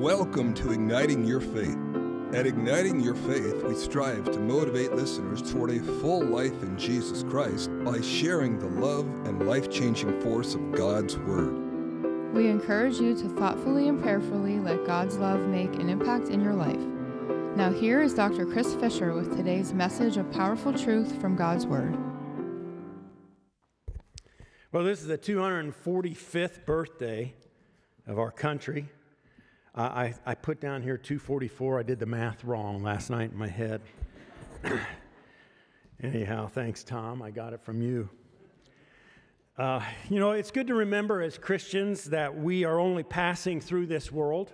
Welcome to Igniting Your Faith. At Igniting Your Faith, we strive to motivate listeners toward a full life in Jesus Christ by sharing the love and life changing force of God's Word. We encourage you to thoughtfully and prayerfully let God's love make an impact in your life. Now, here is Dr. Chris Fisher with today's message of powerful truth from God's Word. Well, this is the 245th birthday of our country. I, I put down here 244. I did the math wrong last night in my head. Anyhow, thanks, Tom. I got it from you. Uh, you know, it's good to remember as Christians that we are only passing through this world.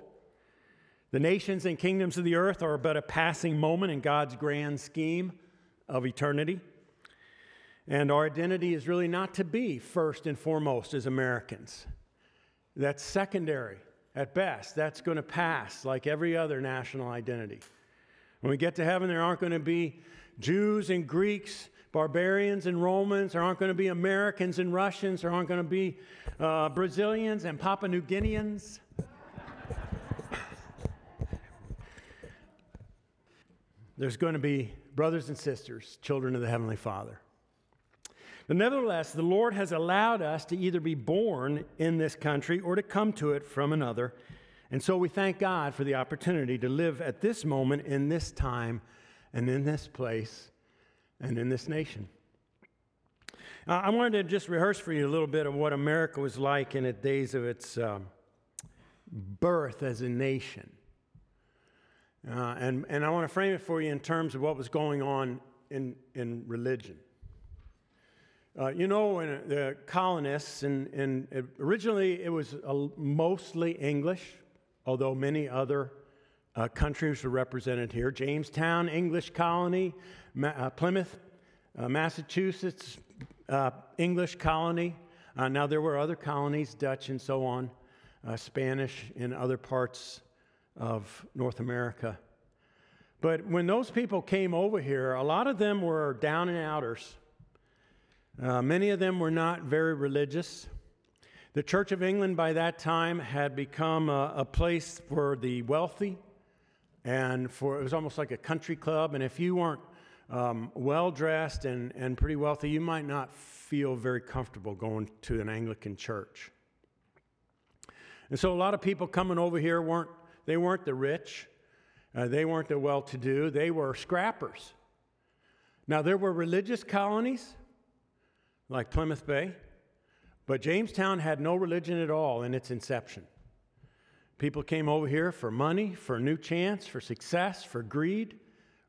The nations and kingdoms of the earth are but a passing moment in God's grand scheme of eternity. And our identity is really not to be first and foremost as Americans. That's secondary at best. That's going to pass like every other national identity. When we get to heaven, there aren't going to be Jews and Greeks, barbarians and Romans. There aren't going to be Americans and Russians. There aren't going to be uh, Brazilians and Papua New Guineans. There's going to be brothers and sisters, children of the Heavenly Father. But nevertheless, the Lord has allowed us to either be born in this country or to come to it from another. And so we thank God for the opportunity to live at this moment, in this time, and in this place, and in this nation. Uh, I wanted to just rehearse for you a little bit of what America was like in the days of its um, birth as a nation. Uh, and, and I want to frame it for you in terms of what was going on in, in religion. Uh, you know, in, uh, the colonists, and, and originally it was mostly English, although many other uh, countries were represented here. Jamestown, English colony, Ma- uh, Plymouth, uh, Massachusetts, uh, English colony. now, there were other colonies, Dutch and so on, Spanish in other parts of North America. But when those people came over here, a lot of them were down and outers. Uh, many of them were not very religious. The Church of England by that time had become a, a place for the wealthy, and for it was almost like a country club. And if you weren't um, well dressed and, and pretty wealthy, you might not feel very comfortable going to an Anglican church. And so a lot of people coming over here weren't they weren't the rich, uh, they weren't the well-to-do, they were scrappers. Now there were religious colonies like Plymouth Bay. But Jamestown had no religion at all in its inception. People came over here for money, for a new chance, for success, for greed.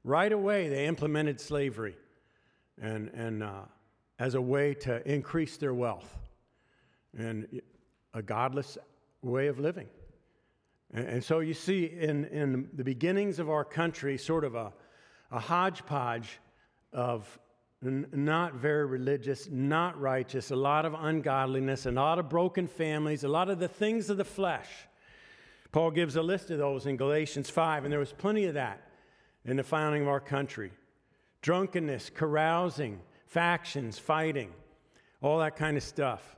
Right away, they implemented slavery and, and uh, as a way to increase their wealth and a godless way of living. And, and so you see in, in the beginnings of our country sort of a, a hodgepodge of not very religious, not righteous, a lot of ungodliness, a lot of broken families, a lot of the things of the flesh. Paul gives a list of those in Galatians 5, and there was plenty of that in the founding of our country drunkenness, carousing, factions, fighting, all that kind of stuff.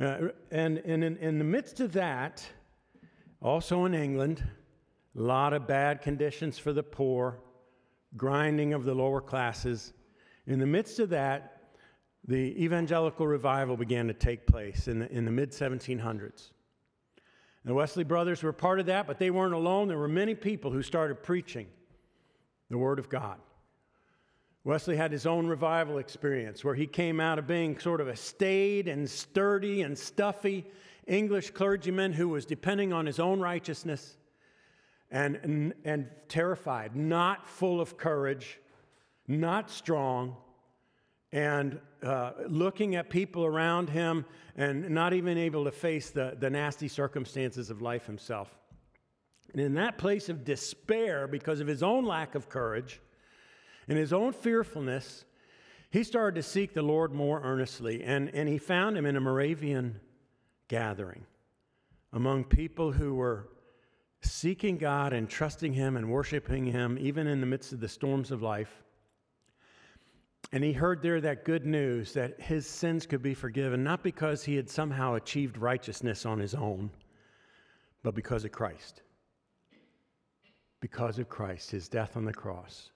Uh, and, and in, in the midst of that, also in England, a lot of bad conditions for the poor, grinding of the lower classes in the midst of that, the evangelical revival began to take place in the, in the mid 1700s. The Wesley brothers were part of that, but they weren't alone. There were many people who started preaching the Word of God. Wesley had his own revival experience where he came out of being sort of a staid and sturdy and stuffy English clergyman who was depending on his own righteousness and, and, and terrified, not full of courage, not strong, and uh, looking at people around him and not even able to face the, the nasty circumstances of life himself. And in that place of despair, because of his own lack of courage and his own fearfulness, he started to seek the Lord more earnestly. And, and he found him in a Moravian gathering among people who were seeking God and trusting Him and worshiping Him, even in the midst of the storms of life. And he heard there that good news that his sins could be forgiven, not because he had somehow achieved righteousness on his own, but because of Christ. because of Christ, his death on the cross,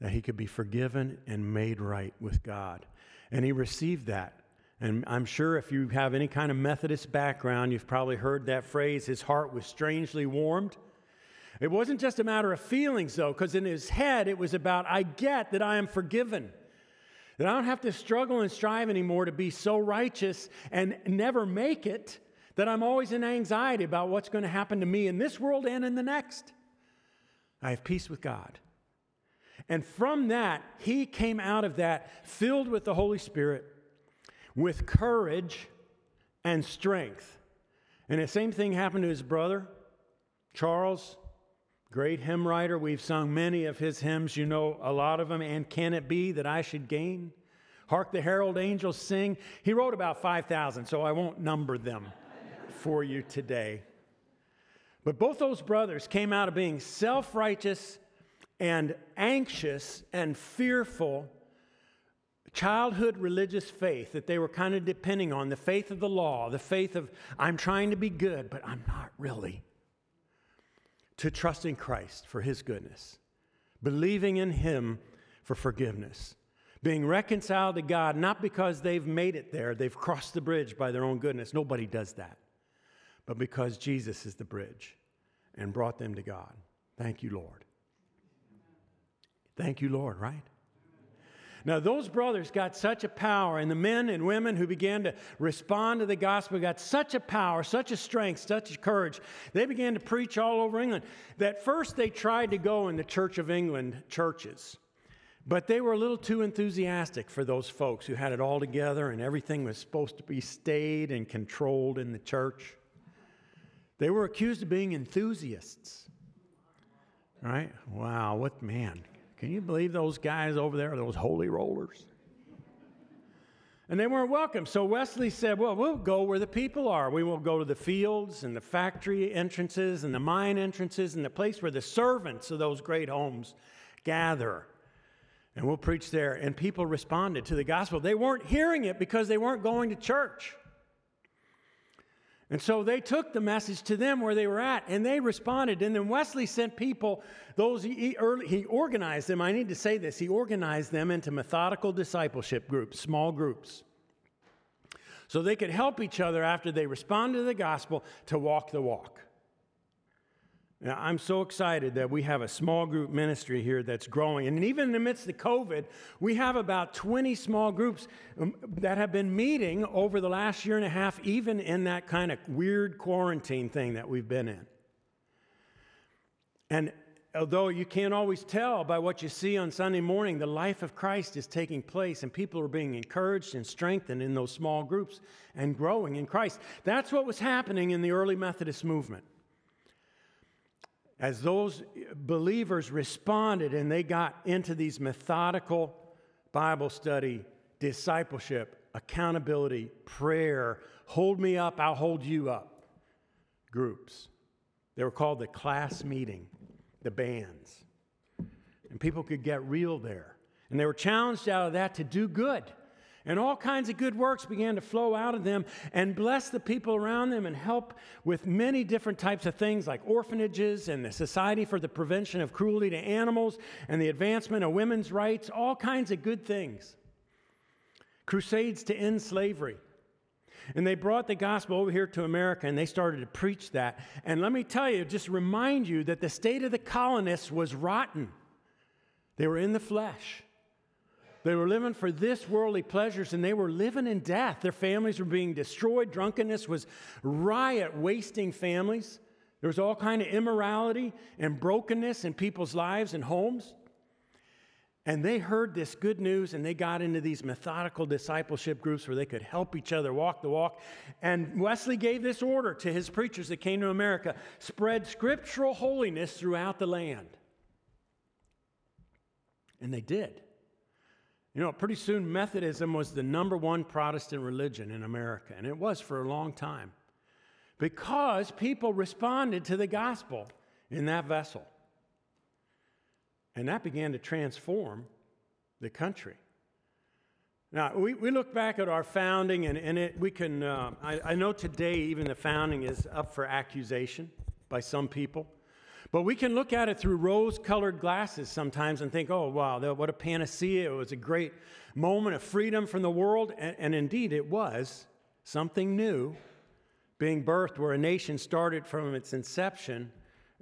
that he could be forgiven and made right with God. And he received that. And I'm sure if you have any kind of Methodist background, you've probably heard that phrase, his heart was strangely warmed. It wasn't just a matter of feelings, though, because in his head it was about, I get that I am forgiven. That I don't have to struggle and strive anymore to be so righteous and never make it that I'm always in anxiety about what's going to happen to me in this world and in the next. I have peace with God. And from that, he came out of that filled with the Holy Spirit, with courage and strength. And the same thing happened to his brother, Charles, great hymn writer. We've sung many of his hymns. You know a lot of them. And can it be that I should gain? Hark the herald angels sing. He wrote about 5,000, so I won't number them for you today. But both those brothers came out of being self righteous and anxious and fearful childhood religious faith that they were kind of depending on the faith of the law, the faith of, I'm trying to be good, but I'm not really, to trusting Christ for his goodness, believing in him for forgiveness, being reconciled to God, not because they've made it there, they've crossed the bridge by their own goodness. Nobody does that but because Jesus is the bridge and brought them to God. Thank you, Lord. Thank you, Lord, right? Now, those brothers got such a power, and the men and women who began to respond to the gospel got such a power, such a strength, such a courage. They began to preach all over England. That first they tried to go in the Church of England churches, but they were a little too enthusiastic for those folks who had it all together and everything was supposed to be staid and controlled in the church. They were accused of being enthusiasts. Right? Wow, what man. Can you believe those guys over there, those holy rollers? And they weren't welcome. So Wesley said, Well, we'll go where the people are. We will go to the fields and the factory entrances and the mine entrances and the place where the servants of those great homes gather. And we'll preach there. And people responded to the gospel. They weren't hearing it because they weren't going to church. And so they took the message to them where they were at and they responded. And then Wesley sent people, those he, early, he organized them. I need to say this he organized them into methodical discipleship groups, small groups. So they could help each other after they responded to the gospel to walk the walk. Now, I'm so excited that we have a small group ministry here that's growing. And even in the midst of COVID, we have about 20 small groups um, that have been meeting over the last year and a half, even in that kind of weird quarantine thing that we've been in. And although you can't always tell by what you see on Sunday morning, the life of Christ is taking place and people are being encouraged and strengthened in those small groups and growing in Christ. That's what was happening in the early Methodist movement as those believers responded and they got into these methodical Bible study, discipleship, accountability, prayer, hold me up, I'll hold you up groups. They were called the class meeting, the bands. And people could get real there. And they were challenged out of that to do good. And all kinds of good works began to flow out of them and bless the people around them and help with many different types of things like orphanages and the Society for the Prevention of Cruelty to Animals and the advancement of women's rights, all kinds of good things. Crusades to end slavery. And they brought the gospel over here to America and they started to preach that. And let me tell you, just remind you that the state of the colonists was rotten. They were in the flesh. They were living for this worldly pleasures and they were living in death. Their families were being destroyed. Drunkenness was riot, wasting families. There was all kind of immorality and brokenness in people's lives and homes. And they heard this good news and they got into these methodical discipleship groups where they could help each other walk the walk. And Wesley gave this order to his preachers that came to America spread scriptural holiness throughout the land. And they did. You know, pretty soon Methodism was the number one Protestant religion in America, and it was for a long time because people responded to the gospel in that vessel. And that began to transform the country. Now, we, we look back at our founding, and, and it, we can, uh, I, I know today even the founding is up for accusation by some people. But we can look at it through rose colored glasses sometimes and think, oh, wow, what a panacea. It was a great moment of freedom from the world. And, and indeed, it was something new being birthed where a nation started from its inception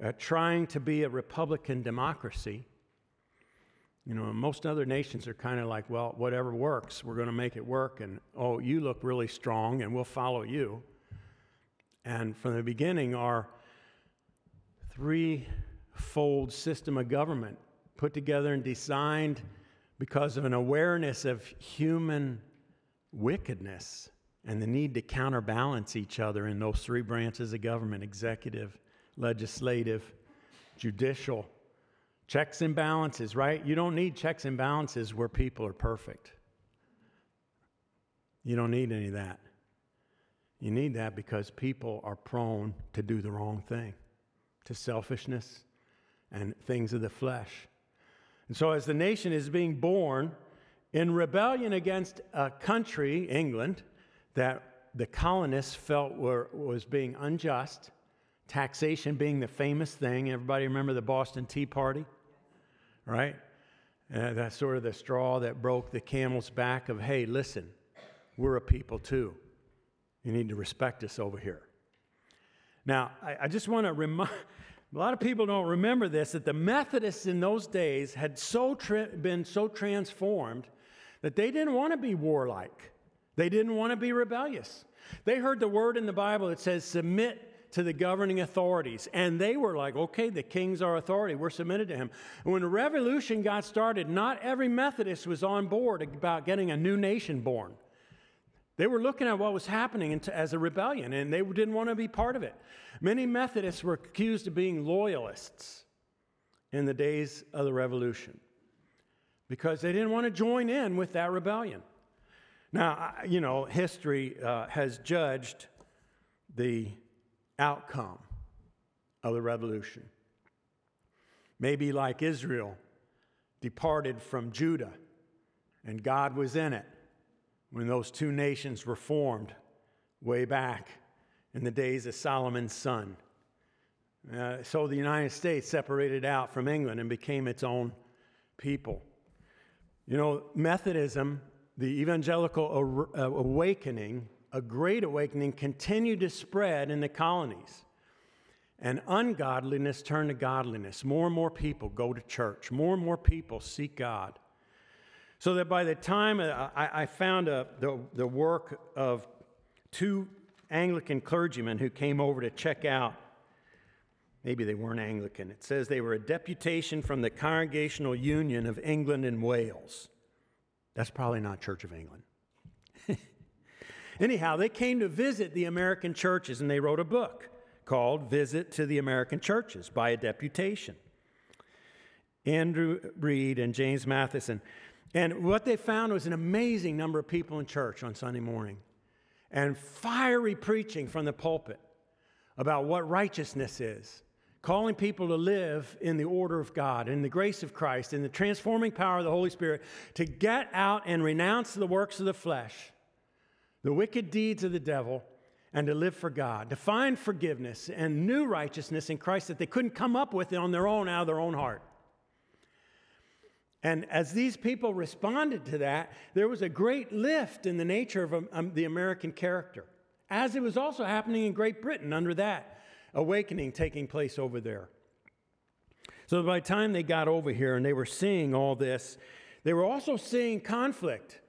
uh, trying to be a Republican democracy. You know, most other nations are kind of like, well, whatever works, we're going to make it work. And, oh, you look really strong, and we'll follow you. And from the beginning, our threefold system of government put together and designed because of an awareness of human wickedness and the need to counterbalance each other in those three branches of government executive, legislative, judicial. Checks and balances, right? You don't need checks and balances where people are perfect. You don't need any of that. You need that because people are prone to do the wrong thing, to selfishness and things of the flesh. And so, as the nation is being born in rebellion against a country, England, that the colonists felt were, was being unjust, taxation being the famous thing. Everybody remember the Boston Tea Party? Right? Uh, that's sort of the straw that broke the camel's back of, hey, listen, we're a people too. You need to respect us over here. Now, I, I just want to remind a lot of people don't remember this that the Methodists in those days had so tra- been so transformed that they didn't want to be warlike. They didn't want to be rebellious. They heard the word in the Bible that says, submit to the governing authorities. And they were like, okay, the king's our authority. We're submitted to him. And when the revolution got started, not every Methodist was on board about getting a new nation born. They were looking at what was happening as a rebellion, and they didn't want to be part of it. Many Methodists were accused of being loyalists in the days of the revolution because they didn't want to join in with that rebellion. Now, you know, history uh, has judged the outcome of the revolution. Maybe like Israel departed from Judah and God was in it when those two nations were formed way back in the days of Solomon's son. Uh, so the United States separated out from England and became its own people. You know, Methodism the evangelical uh, awakening, a great awakening, continued to spread in the colonies. And ungodliness turned to godliness. More and more people go to church. More and more people seek God. So that by the time uh, I, I found a, uh, the, the work of two Anglican clergymen who came over to check out, maybe they weren't Anglican. It says they were a deputation from the Congregational Union of England and Wales. That's probably not Church of England. Anyhow, they came to visit the American churches and they wrote a book called Visit to the American Churches by a deputation. Andrew Reed and James Matheson. And what they found was an amazing number of people in church on Sunday morning and fiery preaching from the pulpit about what righteousness is calling people to live in the order of God, in the grace of Christ, in the transforming power of the Holy Spirit, to get out and renounce the works of the flesh, the wicked deeds of the devil, and to live for God, to find forgiveness and new righteousness in Christ that they couldn't come up with on their own out of their own heart. And as these people responded to that, there was a great lift in the nature of um, um the American character, as it was also happening in Great Britain under that awakening taking place over there. So by the time they got over here and they were seeing all this, they were also seeing conflict.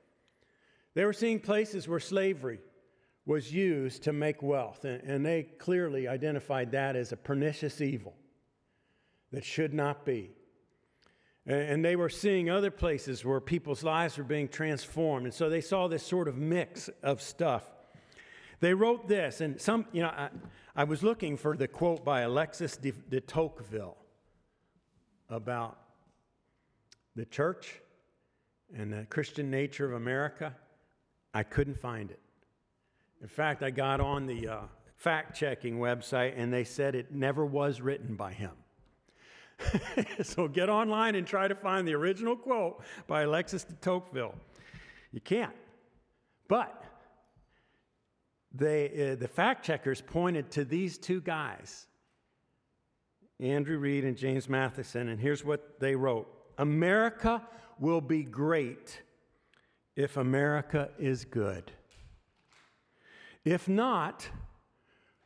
They were seeing places where slavery was used to make wealth, and, they clearly identified that as a pernicious evil that should not be. And they were seeing other places where people's lives were being transformed. And so they saw this sort of mix of stuff. They wrote this, and some, you know, I, I was looking for the quote by Alexis de, de Tocqueville about the church and the Christian nature of America. I couldn't find it. In fact, I got on the uh, fact checking website and they said it never was written by him. so get online and try to find the original quote by Alexis de Tocqueville. You can't. But they, uh, the fact checkers pointed to these two guys Andrew Reed and James Matheson, and here's what they wrote America will be great if America is good. If not,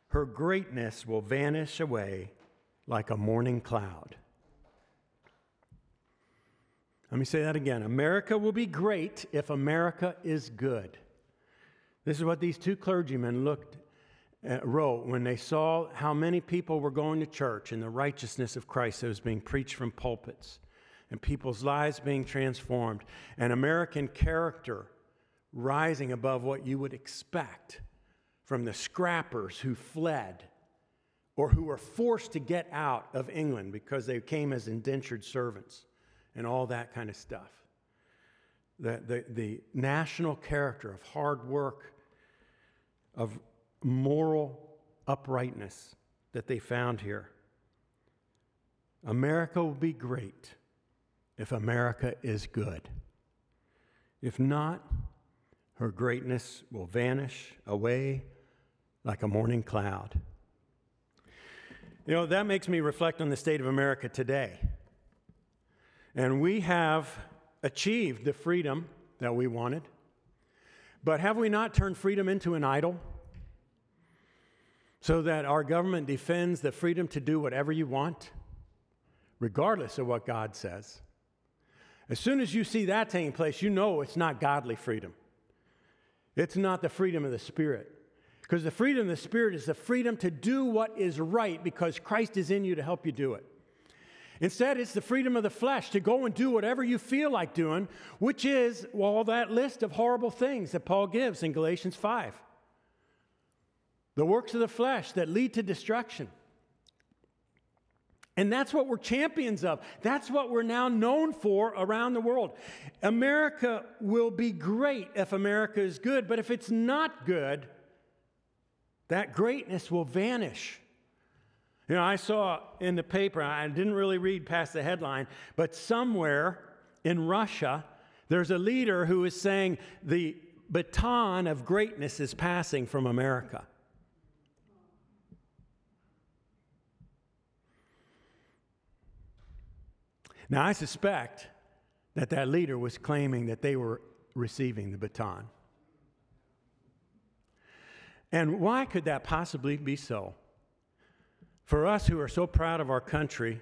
her greatness will vanish away like a morning cloud. Let me say that again. America will be great if America is good. This is what these two clergymen looked uh, wrote when they saw how many people were going to church and the righteousness of Christ that was being preached from pulpits and people's lives being transformed and American character rising above what you would expect from the scrappers who fled or who were forced to get out of England because they came as indentured servants and all that kind of stuff. The, the, the national character of hard work, of moral uprightness that they found here. America will be great if America is good. If not, her greatness will vanish away like a morning cloud. You know, that makes me reflect on the state of America today. And we have achieved the freedom that we wanted. But have we not turned freedom into an idol? so that our government defends the freedom to do whatever you want, regardless of what God says. As soon as you see that taking place, you know it's not godly freedom. It's not the freedom of the Spirit. Because the freedom of the Spirit is the freedom to do what is right because Christ is in you to help you do it. Instead, it's the freedom of the flesh to go and do whatever you feel like doing, which is all that list of horrible things that Paul gives in Galatians 5 the works of the flesh that lead to destruction. And that's what we're champions of. That's what we're now known for around the world. America will be great if America is good, but if it's not good, that greatness will vanish. You know, I saw in the paper, I didn't really read past the headline, but somewhere in Russia, there's a leader who is saying the baton of greatness is passing from America. Now, I suspect that that leader was claiming that they were receiving the baton. And why could that possibly be so? For us who are so proud of our country,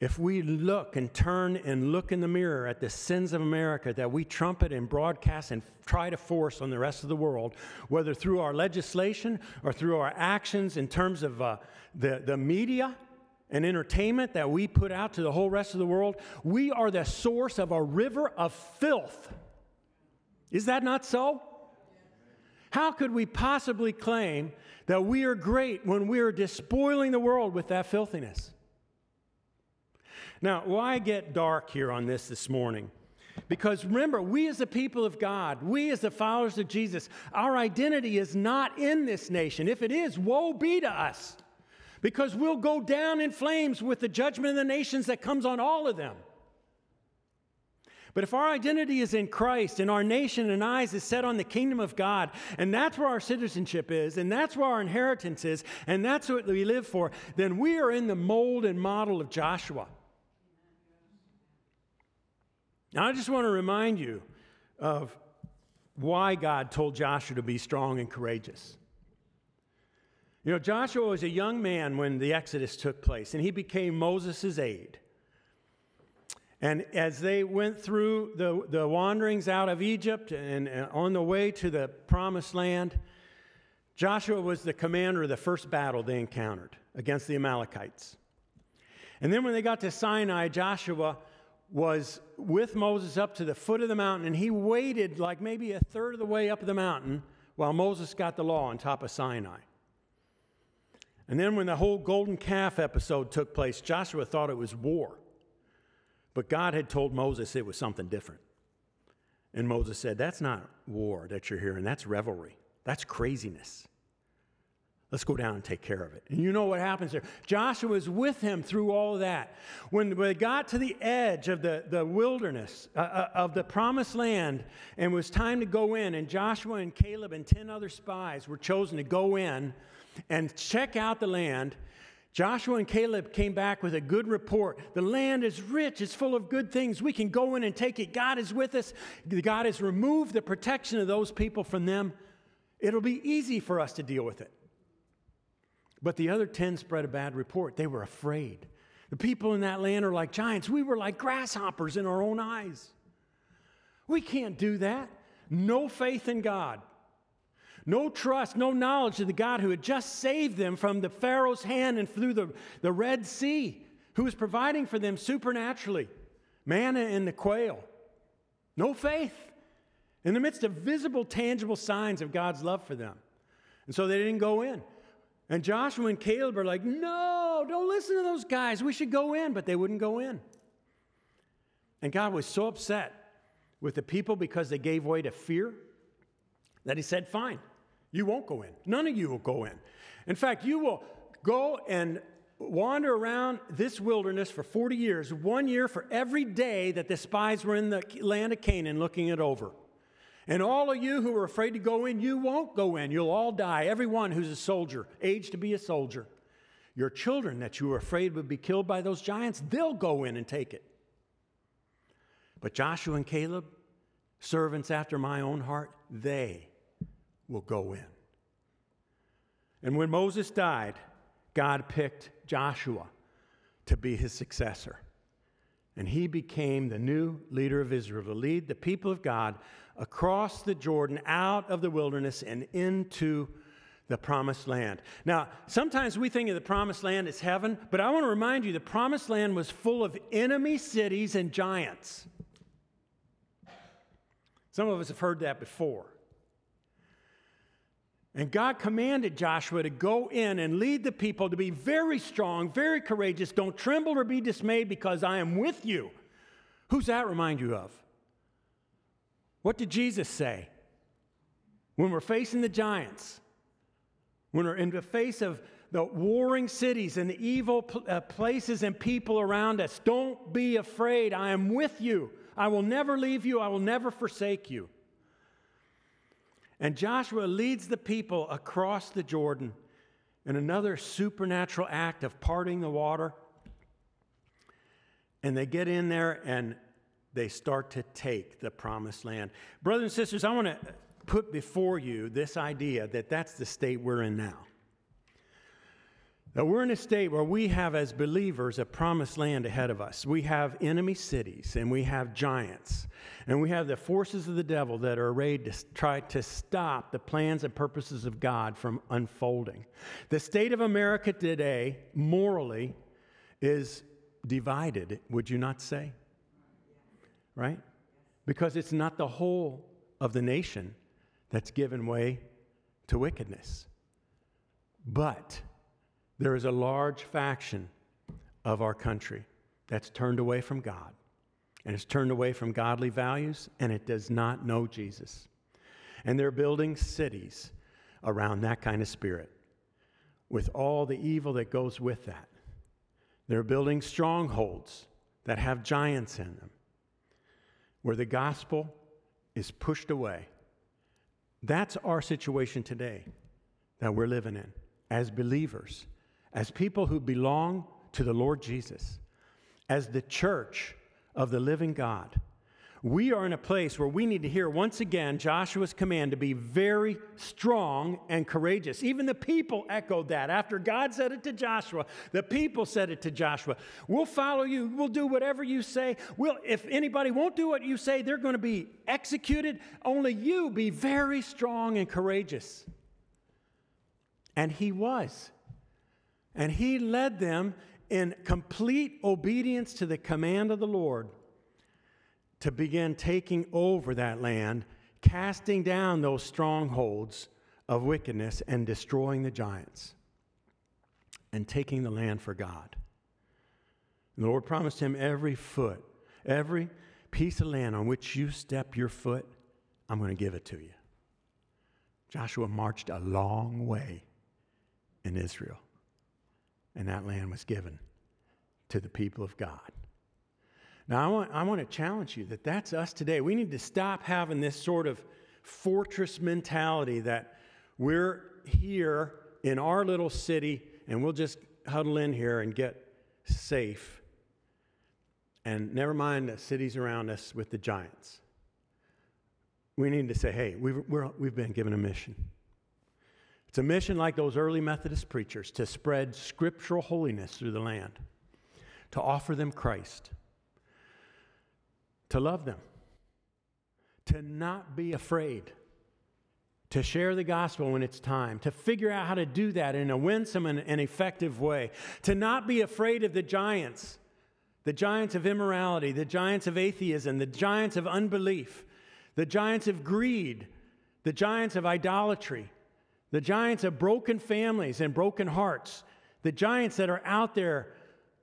if we look and turn and look in the mirror at the sins of America that we trumpet and broadcast and try to force on the rest of the world, whether through our legislation or through our actions in terms of uh, the, the media, and entertainment that we put out to the whole rest of the world, we are the source of a river of filth. Is that not so? How could we possibly claim that we are great when we are despoiling the world with that filthiness? Now, why get dark here on this this morning? Because remember, we as the people of God, we as the followers of Jesus, our identity is not in this nation. If it is, woe be to us because we'll go down in flames with the judgment of the nations that comes on all of them. But if our identity is in Christ and our nation and eyes is set on the kingdom of God, and that's where our citizenship is, and that's where our inheritance is, and that's what we live for, then we are in the mold and model of Joshua. Now, I just want to remind you of why God told Joshua to be strong and courageous. You know, Joshua was a young man when the Exodus took place, and he became Moses' aide. And as they went through the, the wanderings out of Egypt and, and on the way to the promised land, Joshua was the commander of the first battle they encountered against the Amalekites. And then when they got to Sinai, Joshua was with Moses up to the foot of the mountain, and he waited like maybe a third of the way up the mountain while Moses got the law on top of Sinai. And then when the whole golden calf episode took place, Joshua thought it was war. But God had told Moses it was something different. And Moses said, That's not war that you're hearing, that's revelry, that's craziness. Let's go down and take care of it. And you know what happens there. Joshua was with him through all of that. When they got to the edge of the, the wilderness, uh, uh of the promised land, and it was time to go in, and Joshua and Caleb and 10 other spies were chosen to go in and check out the land. Joshua and Caleb came back with a good report. The land is rich, it's full of good things. We can go in and take it. God is with us. God has removed the protection of those people from them. It'll be easy for us to deal with it. But the other 10 spread a bad report. They were afraid. The people in that land are like giants. We were like grasshoppers in our own eyes. We can't do that. No faith in God no trust, no knowledge of the God who had just saved them from the Pharaoh's hand and through the, the Red Sea, who was providing for them supernaturally manna and the quail. No faith in the midst of visible, tangible signs of God's love for them. And so they didn't go in. And Joshua and Caleb are like, no, don't listen to those guys. We should go in. But they wouldn't go in. And God was so upset with the people because they gave way to fear that he said, fine, you won't go in. None of you will go in. In fact, you will go and wander around this wilderness for 40 years, one year for every day that the spies were in the land of Canaan looking it over. And all of you who are afraid to go in, you won't go in. You'll all die. Everyone who's a soldier, aged to be a soldier. Your children that you were afraid would be killed by those giants, they'll go in and take it. But Joshua and Caleb, servants after my own heart, they will go in. And when Moses died, God picked Joshua to be his successor. And he became the new leader of Israel to lead the people of God across the Jordan, out of the wilderness, and into the promised land. Now, sometimes we think of the promised land as heaven, but I want to remind you the promised land was full of enemy cities and giants. Some of us have heard that before. And God commanded Joshua to go in and lead the people to be very strong, very courageous. Don't tremble or be dismayed because I am with you. Who's that remind you of? What did Jesus say? When we're facing the giants, when we're in the face of the warring cities and the evil uh, places and people around us, don't be afraid. I am with you. I will never leave you. I will never forsake you. And Joshua leads the people across the Jordan in another supernatural act of parting the water. And they get in there and they start to take the promised land. Brothers and sisters, I want to put before you this idea that that's the state we're in now. That we're in a state where we have, as believers, a promised land ahead of us. We have enemy cities and we have giants. And we have the forces of the devil that are arrayed to try to stop the plans and purposes of God from unfolding. The state of America today, morally, is divided, would you not say? Right? Because it's not the whole of the nation that's given way to wickedness. But there is a large faction of our country that's turned away from God and it's turned away from godly values and it does not know Jesus. And they're building cities around that kind of spirit with all the evil that goes with that. They're building strongholds that have giants in them where the gospel is pushed away. That's our situation today that we're living in as believers as people who belong to the Lord Jesus, as the church of the living God, we are in a place where we need to hear once again Joshua's command to be very strong and courageous. Even the people echoed that. After God said it to Joshua, the people said it to Joshua. We'll follow you. We'll do whatever you say. We'll, if anybody won't do what you say, they're going to be executed. Only you be very strong and courageous. And he was. And he led them in complete obedience to the command of the Lord to begin taking over that land, casting down those strongholds of wickedness and destroying the giants and taking the land for God. The Lord promised him every foot, every piece of land on which you step your foot, I'm going to give it to you. Joshua marched a long way in Israel and that land was given to the people of God. Now, I want, I want to challenge you that that's us today. We need to stop having this sort of fortress mentality that we're here in our little city and we'll just huddle in here and get safe, and never mind the cities around us with the giants. We need to say, hey, we've, we have been given a mission. It's a mission like those early Methodist preachers to spread scriptural holiness through the land, to offer them Christ, to love them, to not be afraid to share the gospel when it's time, to figure out how to do that in a winsome and, and, effective way, to not be afraid of the giants, the giants of immorality, the giants of atheism, the giants of unbelief, the giants of greed, the giants of idolatry, the giants of broken families and broken hearts, the giants that are out there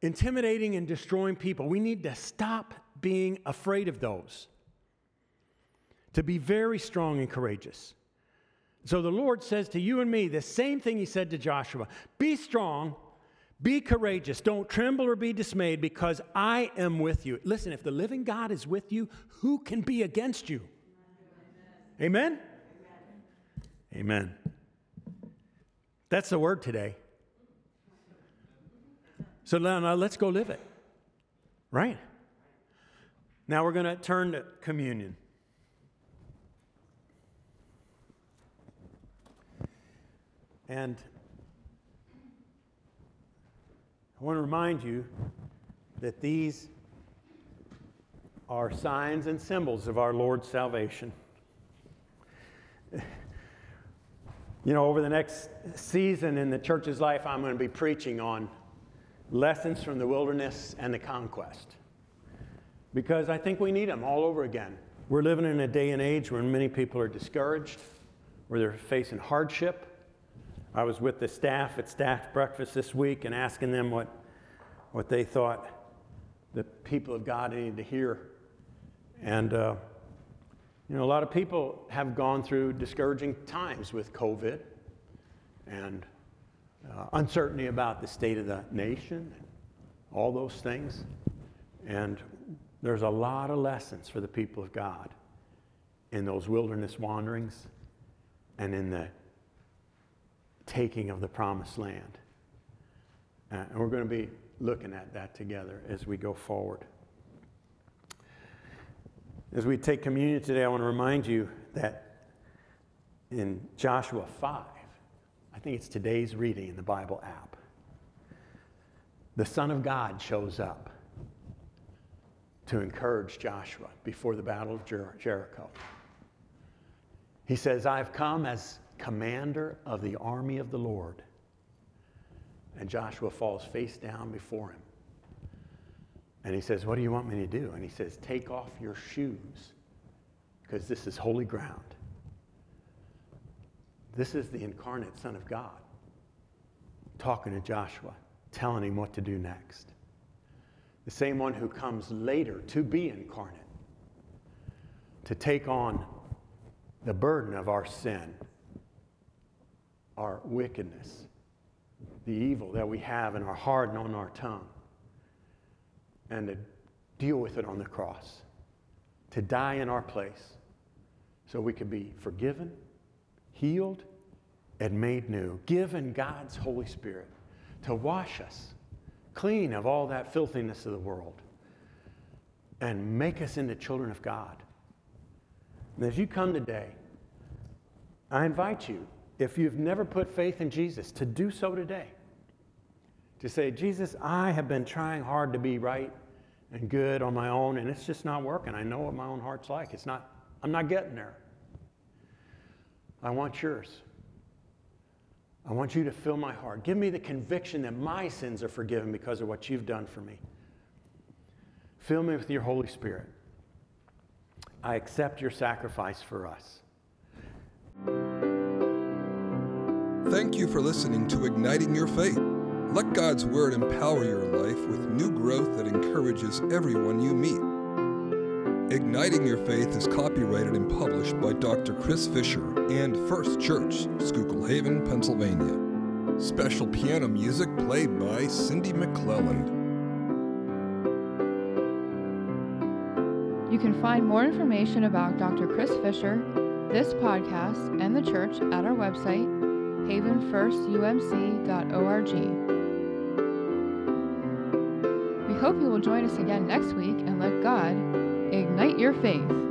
intimidating and destroying people. We need to stop being afraid of those, to be very strong and courageous. So the Lord says to you and me the same thing He said to Joshua Be strong, be courageous, don't tremble or be dismayed, because I am with you. Listen, if the living God is with you, who can be against you? Amen? Amen. That's the word today. So now, now let's go live it. Right? Now we're going to turn to communion. And I want to remind you that these are signs and symbols of our Lord's salvation. You know, over the next season in the church's life, I'm going to be preaching on lessons from the wilderness and the conquest. Because I think we need them all over again. We're living in a day and age where many people are discouraged, where they're facing hardship, I was with the staff at staff breakfast this week and asking them what, what they thought the people of God needed to hear. And, uh, you know, a lot of people have gone through discouraging times with COVID and uh, uncertainty about the state of the nation, all those things. And there's a lot of lessons for the people of God in those wilderness wanderings and in the taking of the promised land. Uh, and we're going to be looking at that together as we go forward. As we take communion today, I want to remind you that in Joshua 5, I think it's today's reading in the Bible app, the Son of God shows up to encourage Joshua before the Battle of Jer- Jericho. He says, I've come as commander of the army of the Lord. And Joshua falls face down before him. And he says, What do you want me to do? And he says, Take off your shoes, because this is holy ground. This is the incarnate Son of God talking to Joshua, telling him what to do next. The same one who comes later to be incarnate, to take on the burden of our sin our wickedness, the evil that we have in our heart and on our tongue, and to deal with it on the cross, to die in our place so we could be forgiven, healed, and made new, given God's Holy Spirit to wash us clean of all that filthiness of the world and make us into children of God. And as you come today, I invite you if you've never put faith in Jesus, to do so today. To say, Jesus, I have been trying hard to be right and good on my own, and it's just not working. I know what my own heart's like. It's not, I'm not getting there. I want yours. I want you to fill my heart. Give me the conviction that my sins are forgiven because of what you've done for me. Fill me with your Holy Spirit. I accept your sacrifice for us. Thank you for listening to Igniting Your Faith. Let God's Word empower your life with new growth that encourages everyone you meet. Igniting Your Faith is copyrighted and published by Dr. Chris Fisher and First Church, Schuylkill Haven, Pennsylvania. Special piano music played by Cindy McClelland. You can find more information about Dr. Chris Fisher, this podcast, and the church at our website, havenfirstumc.org. hope you will join us again next week and let God ignite your faith.